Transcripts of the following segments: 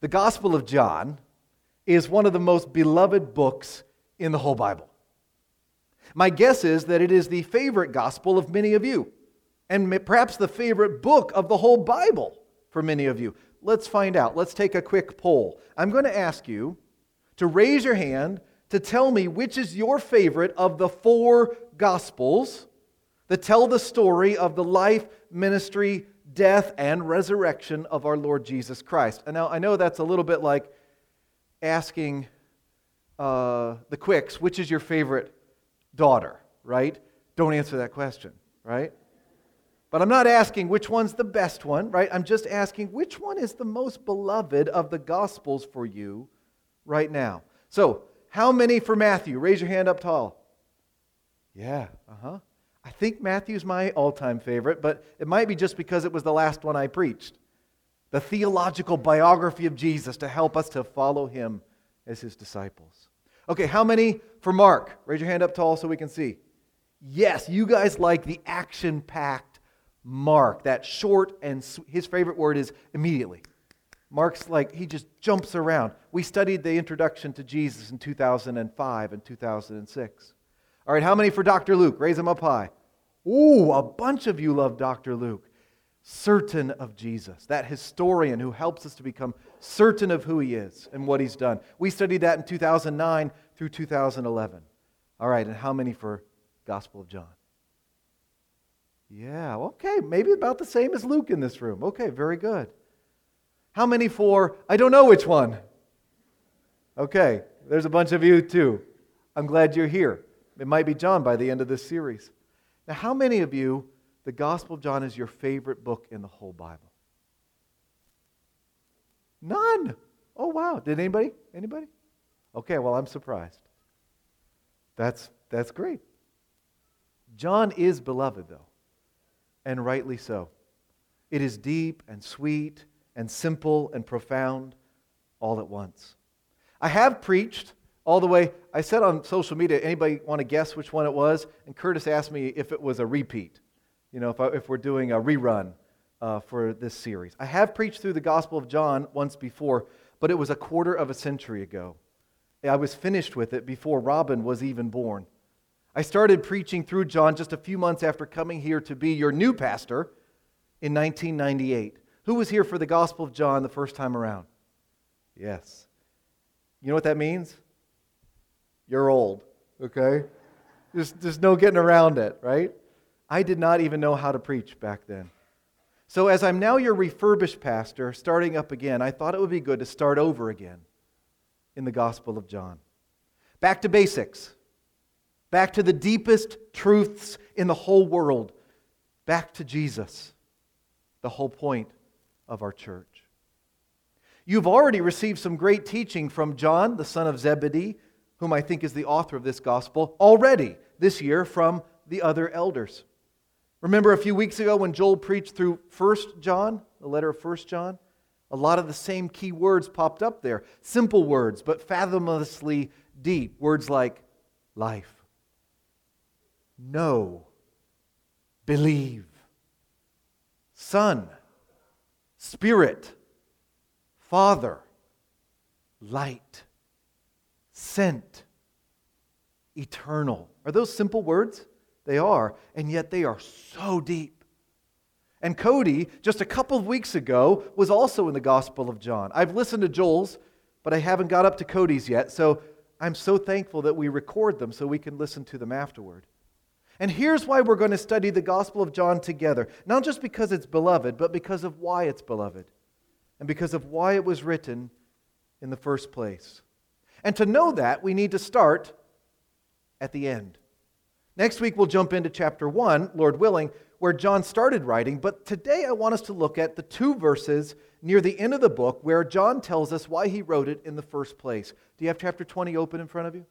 The Gospel of John is one of the most beloved books in the whole Bible. My guess is that it is the favorite gospel of many of you, and perhaps the favorite book of the whole Bible for many of you. Let's find out. Let's take a quick poll. I'm going to ask you to raise your hand to tell me which is your favorite of the four gospels that tell the story of the life, ministry, death, and resurrection of our Lord Jesus Christ. And now I know that's a little bit like asking uh, the quicks, which is your favorite daughter, right? Don't answer that question, right? But I'm not asking which one's the best one, right? I'm just asking which one is the most beloved of the Gospels for you right now. So, how many for Matthew? Raise your hand up tall. Yeah, uh huh. I think Matthew's my all time favorite, but it might be just because it was the last one I preached. The theological biography of Jesus to help us to follow him as his disciples. Okay, how many for Mark? Raise your hand up tall so we can see. Yes, you guys like the action packed Mark, that short and his favorite word is immediately. Mark's like, he just jumps around. We studied the introduction to Jesus in 2005 and 2006. All right, how many for Dr. Luke? Raise them up high. Ooh, a bunch of you love Dr. Luke. Certain of Jesus, that historian who helps us to become certain of who he is and what he's done. We studied that in 2009 through 2011. All right, and how many for Gospel of John? Yeah, okay, maybe about the same as Luke in this room. Okay, very good. How many for, I don't know which one? Okay, there's a bunch of you too. I'm glad you're here. It might be John by the end of this series. Now, how many of you, the Gospel of John is your favorite book in the whole Bible? None. Oh, wow. Did anybody? Anybody? Okay, well, I'm surprised. That's, that's great. John is beloved, though, and rightly so. It is deep and sweet and simple and profound all at once. I have preached all the way. I said on social media, anybody want to guess which one it was? And Curtis asked me if it was a repeat, you know, if, I, if we're doing a rerun uh, for this series. I have preached through the Gospel of John once before, but it was a quarter of a century ago. I was finished with it before Robin was even born. I started preaching through John just a few months after coming here to be your new pastor in 1998. Who was here for the Gospel of John the first time around? Yes. You know what that means? You're old, okay? There's, there's no getting around it, right? I did not even know how to preach back then. So, as I'm now your refurbished pastor, starting up again, I thought it would be good to start over again in the Gospel of John. Back to basics, back to the deepest truths in the whole world, back to Jesus, the whole point of our church. You've already received some great teaching from John, the son of Zebedee, whom I think is the author of this gospel, already this year from the other elders. Remember a few weeks ago when Joel preached through 1 John, the letter of 1 John? A lot of the same key words popped up there. Simple words, but fathomlessly deep. Words like life, know, believe, son, Spirit, Father, Light, Sent, Eternal. Are those simple words? They are, and yet they are so deep. And Cody, just a couple of weeks ago, was also in the Gospel of John. I've listened to Joel's, but I haven't got up to Cody's yet, so I'm so thankful that we record them so we can listen to them afterward. And here's why we're going to study the Gospel of John together. Not just because it's beloved, but because of why it's beloved and because of why it was written in the first place. And to know that, we need to start at the end. Next week, we'll jump into chapter 1, Lord willing, where John started writing. But today, I want us to look at the two verses near the end of the book where John tells us why he wrote it in the first place. Do you have chapter 20 open in front of you?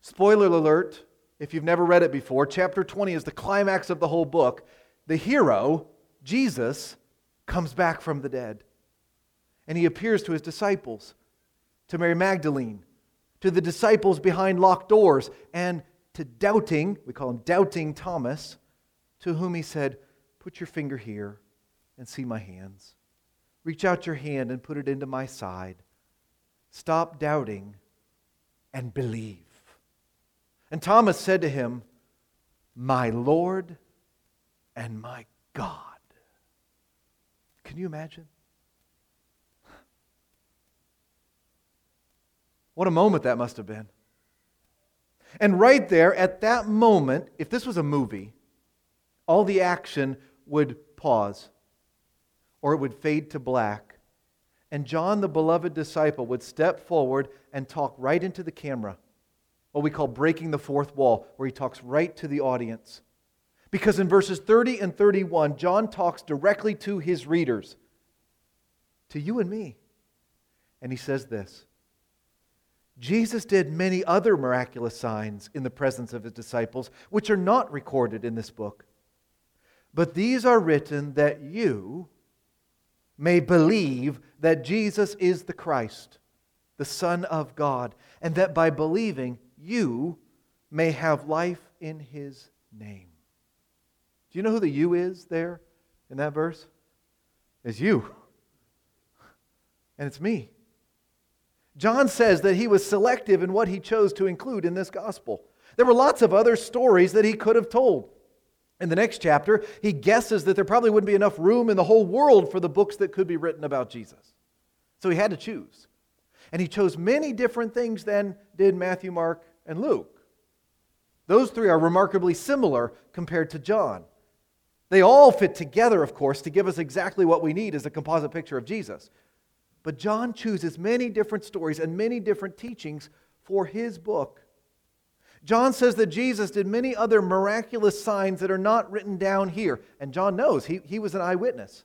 Spoiler alert if you've never read it before, chapter 20 is the climax of the whole book. The hero, Jesus, comes back from the dead. And he appears to his disciples, to Mary Magdalene, to the disciples behind locked doors, and to doubting, we call him doubting Thomas, to whom he said, Put your finger here and see my hands. Reach out your hand and put it into my side. Stop doubting and believe. And Thomas said to him, My Lord and my God. Can you imagine? What a moment that must have been. And right there, at that moment, if this was a movie, all the action would pause or it would fade to black. And John, the beloved disciple, would step forward and talk right into the camera, what we call breaking the fourth wall, where he talks right to the audience. Because in verses 30 and 31, John talks directly to his readers, to you and me. And he says this Jesus did many other miraculous signs in the presence of his disciples, which are not recorded in this book. But these are written that you may believe that Jesus is the Christ, the Son of God, and that by believing you may have life in his name. Do you know who the you is there in that verse? It's you. And it's me. John says that he was selective in what he chose to include in this gospel. There were lots of other stories that he could have told. In the next chapter, he guesses that there probably wouldn't be enough room in the whole world for the books that could be written about Jesus. So he had to choose. And he chose many different things than did Matthew, Mark, and Luke. Those three are remarkably similar compared to John. They all fit together, of course, to give us exactly what we need as a composite picture of Jesus. But John chooses many different stories and many different teachings for his book John says that Jesus did many other miraculous signs that are not written down here. And John knows he, he was an eyewitness.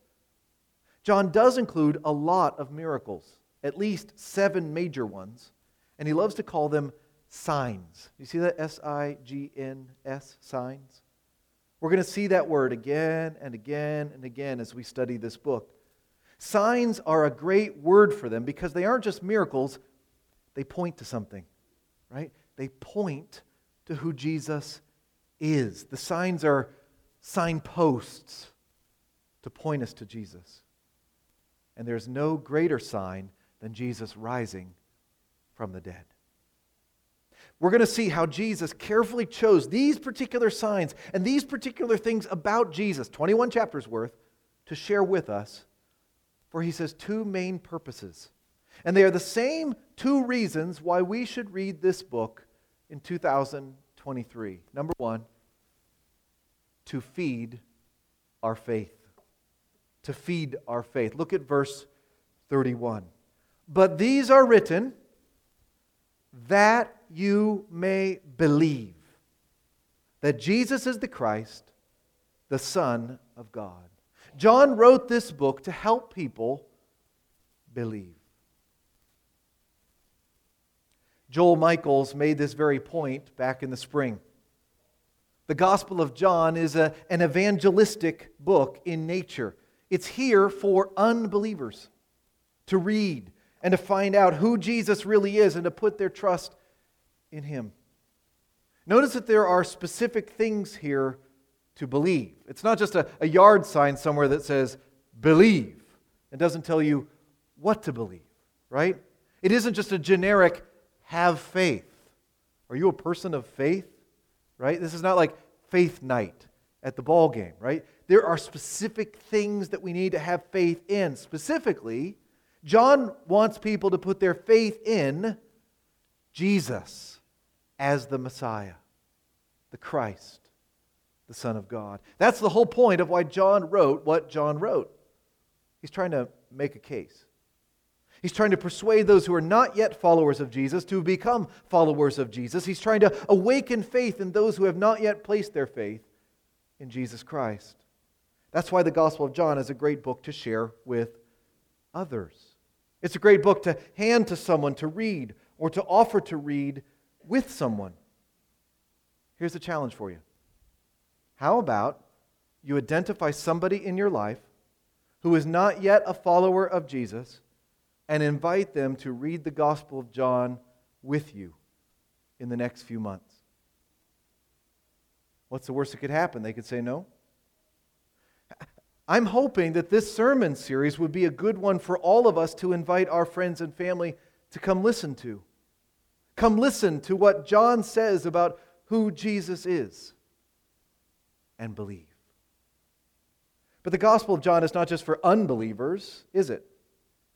John does include a lot of miracles, at least seven major ones. And he loves to call them signs. You see that S I G N S, signs? We're going to see that word again and again and again as we study this book. Signs are a great word for them because they aren't just miracles, they point to something, right? They point to who Jesus is. The signs are signposts to point us to Jesus. And there's no greater sign than Jesus rising from the dead. We're going to see how Jesus carefully chose these particular signs and these particular things about Jesus, 21 chapters worth, to share with us for he says two main purposes. And they are the same two reasons why we should read this book in 2023. Number one, to feed our faith. To feed our faith. Look at verse 31. But these are written that you may believe that Jesus is the Christ, the Son of God. John wrote this book to help people believe. Joel Michaels made this very point back in the spring. The Gospel of John is a, an evangelistic book in nature. It's here for unbelievers to read and to find out who Jesus really is and to put their trust in him. Notice that there are specific things here to believe. It's not just a, a yard sign somewhere that says, believe. It doesn't tell you what to believe, right? It isn't just a generic have faith. Are you a person of faith? Right? This is not like faith night at the ball game, right? There are specific things that we need to have faith in. Specifically, John wants people to put their faith in Jesus as the Messiah, the Christ, the Son of God. That's the whole point of why John wrote what John wrote. He's trying to make a case. He's trying to persuade those who are not yet followers of Jesus to become followers of Jesus. He's trying to awaken faith in those who have not yet placed their faith in Jesus Christ. That's why the Gospel of John is a great book to share with others. It's a great book to hand to someone to read or to offer to read with someone. Here's a challenge for you. How about you identify somebody in your life who is not yet a follower of Jesus? and invite them to read the Gospel of John with you in the next few months. What's the worst that could happen? They could say no. I'm hoping that this sermon series would be a good one for all of us to invite our friends and family to come listen to. Come listen to what John says about who Jesus is and believe. But the Gospel of John is not just for unbelievers, is it?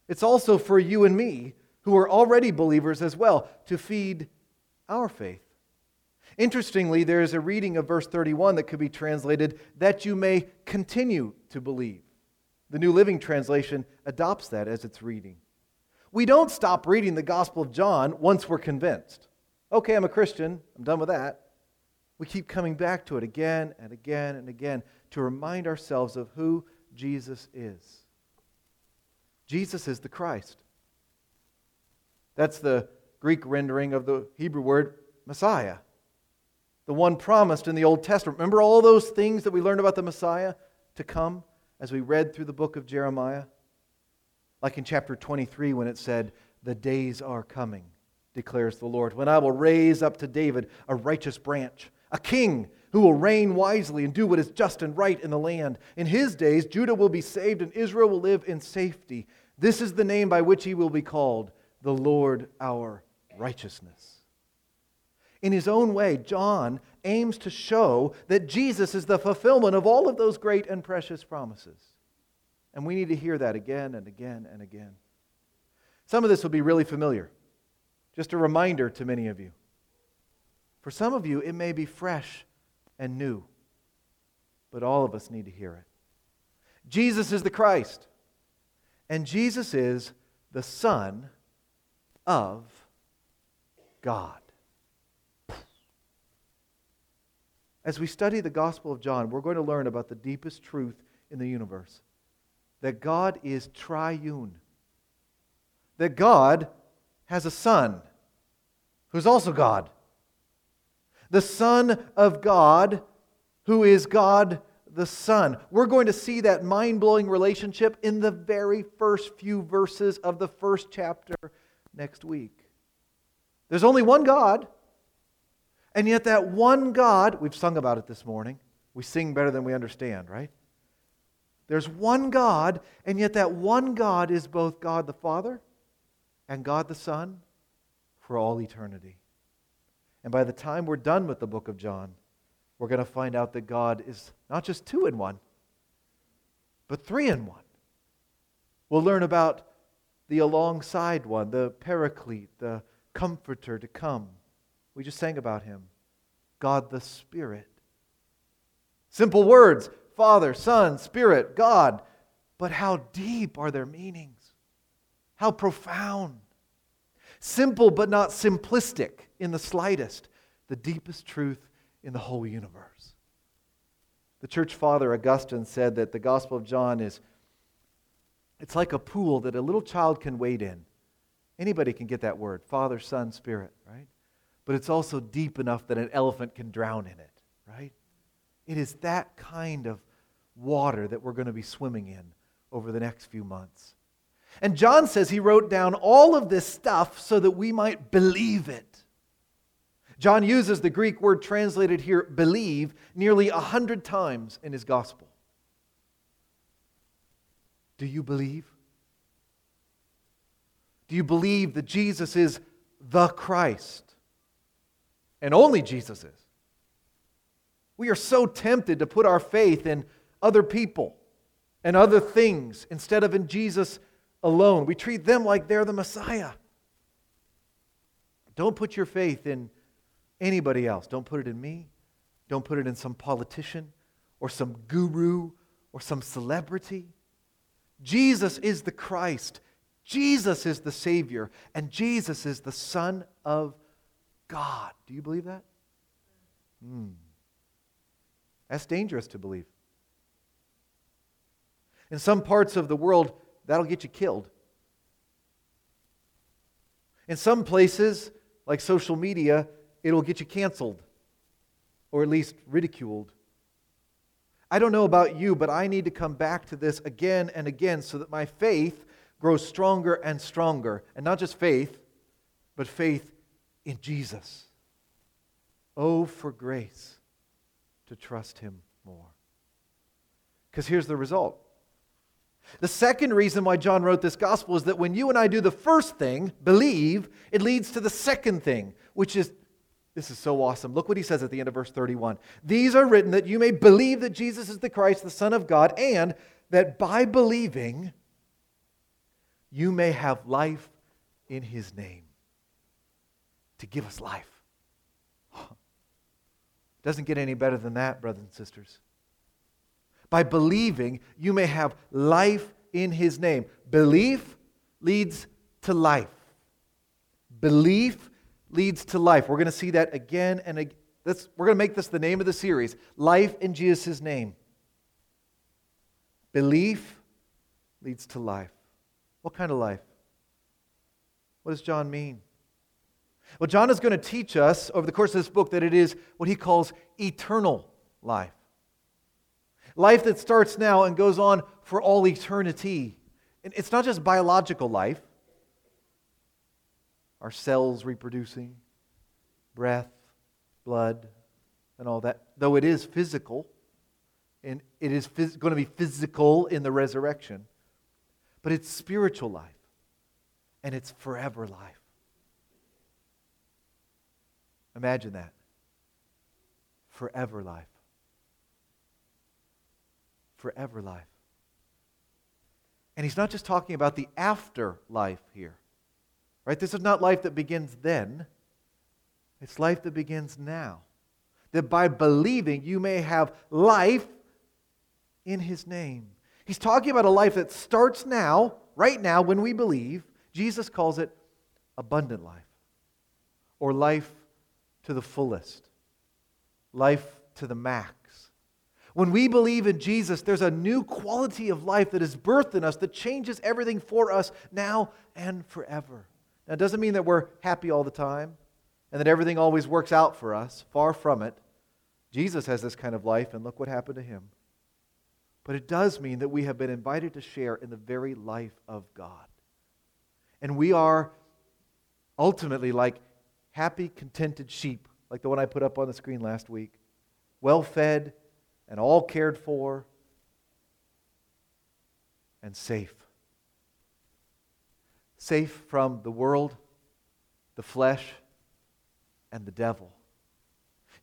It's also for you and me, who are already believers as well, to feed our faith. Interestingly, there is a reading of verse 31 that could be translated, that you may continue to believe. The New Living Translation adopts that as its reading. We don't stop reading the Gospel of John once we're convinced. Okay, I'm a Christian, I'm done with that. We keep coming back to it again and again and again to remind ourselves of who Jesus is. Jesus is the Christ. That's the Greek rendering of the Hebrew word Messiah the one promised in the Old Testament. Remember all those things that we learned about the Messiah to come as we read through the book of Jeremiah? Like in chapter 23 when it said, The days are coming, declares the Lord, when I will raise up to David a righteous branch, a king who will reign wisely and do what is just and right in the land. In his days, Judah will be saved and Israel will live in safety. This is the name by which he will be called, the Lord our righteousness. In his own way, John aims to show that Jesus is the fulfillment of all of those great and precious promises. And we need to hear that again and again and again. Some of this will be really familiar. Just a reminder to many of you. For some of you, it may be fresh and new, but all of us need to hear it. Jesus is the Christ, and Jesus is the Son of God. As we study the Gospel of John, we're going to learn about the deepest truth in the universe that God is triune, that God has a Son who's also God, the Son of God who is God the Son. We're going to see that mind blowing relationship in the very first few verses of the first chapter next week. There's only one God. And yet, that one God, we've sung about it this morning. We sing better than we understand, right? There's one God, and yet that one God is both God the Father and God the Son for all eternity. And by the time we're done with the book of John, we're going to find out that God is not just two in one, but three in one. We'll learn about the alongside one, the paraclete, the comforter to come. We just sang about him God the Spirit. Simple words Father, Son, Spirit, God. But how deep are their meanings? How profound. Simple, but not simplistic in the slightest. The deepest truth in the whole universe. The church father Augustine said that the Gospel of John is it's like a pool that a little child can wade in. Anybody can get that word Father, Son, Spirit, right? but it's also deep enough that an elephant can drown in it, right? It is that kind of water that we're going to be swimming in over the next few months. And John says he wrote down all of this stuff so that we might believe it. John uses the Greek word translated here, believe, nearly a hundred times in his gospel. Do you believe? Do you believe that Jesus is the Christ? and only Jesus is. We are so tempted to put our faith in other people and other things instead of in Jesus alone. We treat them like they're the Messiah. Don't put your faith in anybody else. Don't put it in me. Don't put it in some politician or some guru or some celebrity. Jesus is the Christ. Jesus is the Savior. And Jesus is the Son of God. Do you believe that? Hmm. That's dangerous to believe. In some parts of the world, that'll get you killed. In some places, like social media, it'll get you canceled or at least ridiculed. I don't know about you, but I need to come back to this again and again so that my faith grows stronger and stronger. And not just faith, but faith in Jesus. Oh, for grace to trust Him more. Because here's the result. The second reason why John wrote this gospel is that when you and I do the first thing, believe, it leads to the second thing, which is this is so awesome. Look what he says at the end of verse 31. These are written that you may believe that Jesus is the Christ, the Son of God, and that by believing you may have life in his name. To give us life. Doesn't get any better than that, brothers and sisters. By believing, you may have life in his name. Belief leads to life. Belief leads to life. We're going to see that again and again. That's, we're going to make this the name of the series Life in Jesus' name. Belief leads to life. What kind of life? What does John mean? Well, John is going to teach us over the course of this book that it is what he calls eternal life. Life that starts now and goes on for all eternity. And it's not just biological life, our cells reproducing, breath, blood, and all that, though it is physical, and it is phys- going to be physical in the resurrection, but it's spiritual life, and it's forever life. Imagine that. Forever life. Forever life. And he's not just talking about the afterlife here. Right? This is not life that begins then. It's life that begins now. That by believing you may have life in his name. He's talking about a life that starts now, right now, when we believe. Jesus calls it abundant life or life to the fullest, life to the max. When we believe in Jesus, there's a new quality of life that is birthed in us that changes everything for us now and forever. Now, it doesn't mean that we're happy all the time and that everything always works out for us. Far from it. Jesus has this kind of life, and look what happened to him. But it does mean that we have been invited to share in the very life of God. And we are ultimately like happy, contented sheep, like the one I put up on the screen last week, well fed and all cared for and safe. Safe from the world, the flesh, and the devil.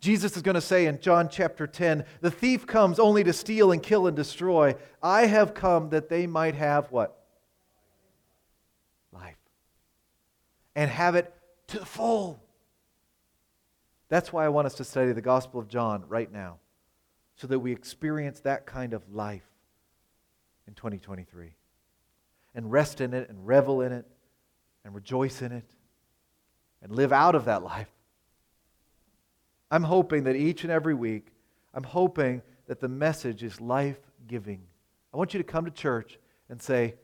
Jesus is going to say in John chapter 10 the thief comes only to steal and kill and destroy. I have come that they might have what? Life. And have it to the full. That's why I want us to study the Gospel of John right now, so that we experience that kind of life in 2023. And rest in it, and revel in it, and rejoice in it, and live out of that life. I'm hoping that each and every week, I'm hoping that the message is life giving. I want you to come to church and say,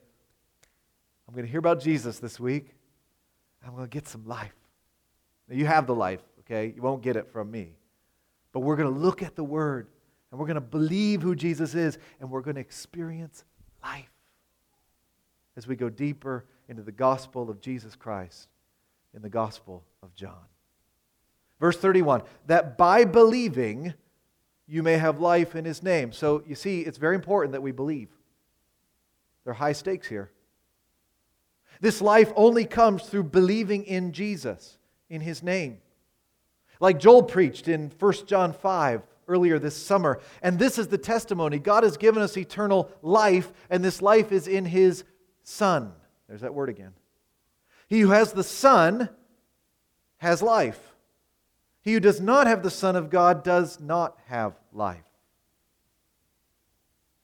I'm going to hear about Jesus this week. I'm going to get some life. Now, you have the life okay? You won't get it from me. But we're going to look at the Word and we're going to believe who Jesus is and we're going to experience life as we go deeper into the gospel of Jesus Christ in the gospel of John. Verse 31 that by believing you may have life in his name. So you see, it's very important that we believe. There are high stakes here. This life only comes through believing in Jesus, in his name like Joel preached in 1 John 5 earlier this summer. And this is the testimony God has given us eternal life, and this life is in His Son. There's that word again. He who has the Son has life. He who does not have the Son of God does not have life.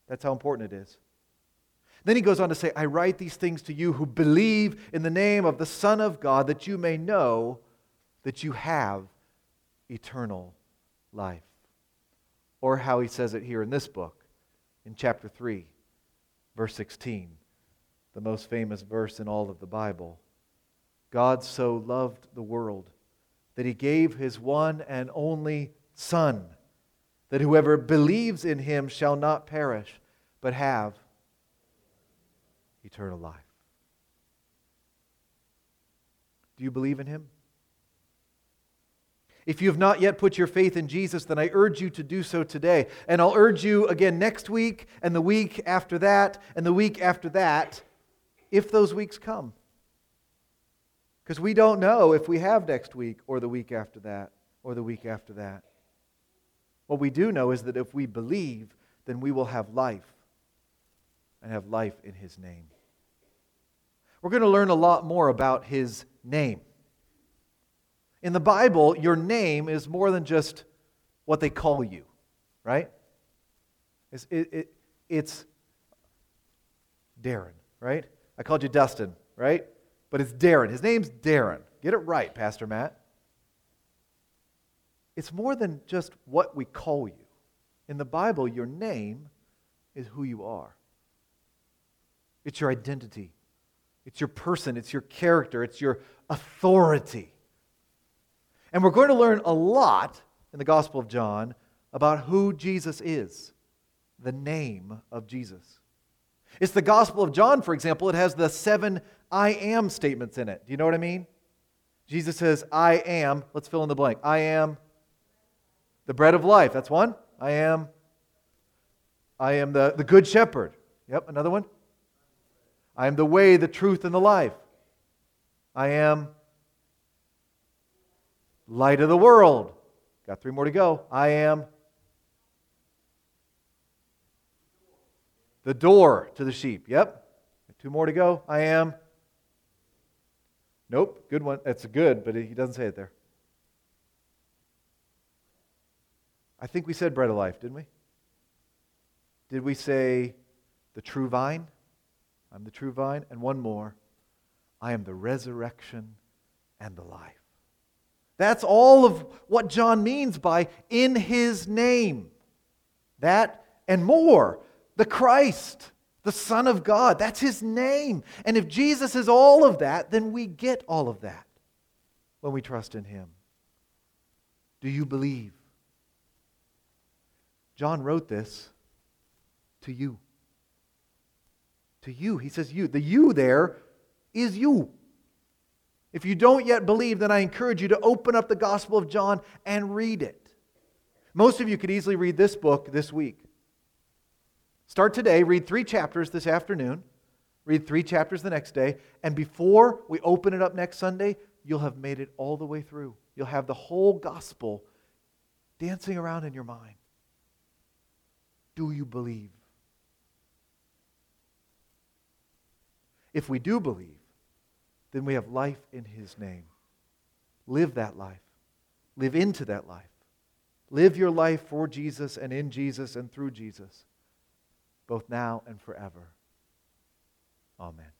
That's how important it is. Then he goes on to say, I write these things to you who believe in the name of the Son of God, that you may know that you have eternal life. Or how he says it here in this book, in chapter 3, verse 16, the most famous verse in all of the Bible. God so loved the world that he gave his one and only Son, that whoever believes in him shall not perish, but have eternal life. Do you believe in him? If you have not yet put your faith in Jesus, then I urge you to do so today. And I'll urge you again next week, and the week after that, and the week after that, if those weeks come. Because we don't know if we have next week, or the week after that, or the week after that. What we do know is that if we believe, then we will have life, and have life in His name. We're going to learn a lot more about His name. In the Bible, your name is more than just what they call you, right? It's, it, it, it's Darren, right? I called you Dustin, right? But it's Darren. His name's Darren. Get it right, Pastor Matt. It's more than just what we call you. In the Bible, your name is who you are, it's your identity, it's your person, it's your character, it's your authority. And we're going to learn a lot in the Gospel of John about who Jesus is, the name of Jesus. It's the Gospel of John, for example, it has the seven I am statements in it. Do you know what I mean? Jesus says, I am, let's fill in the blank. I am the bread of life. That's one. I am. I am the, the good shepherd. Yep, another one. I am the way, the truth, and the life. I am light of the world. Got three more to go. I am the door to the sheep. Yep. Two more to go. I am. Nope. Good one. That's good, but he doesn't say it there. I think we said bread of life, didn't we? Did we say the true vine? I'm the true vine. And one more. I am the resurrection and the life. That's all of what John means by in his name. That and more. The Christ, the Son of God, that's his name. And if Jesus is all of that, then we get all of that when we trust in him. Do you believe? John wrote this to you. To you. He says you. The you there is you. If you don't yet believe, then I encourage you to open up the Gospel of John and read it. Most of you could easily read this book this week. Start today, read three chapters this afternoon, read three chapters the next day, and before we open it up next Sunday, you'll have made it all the way through. You'll have the whole gospel dancing around in your mind. Do you believe? If we do believe, then we have life in His name. Live that life. Live into that life. Live your life for Jesus and in Jesus and through Jesus, both now and forever. Amen.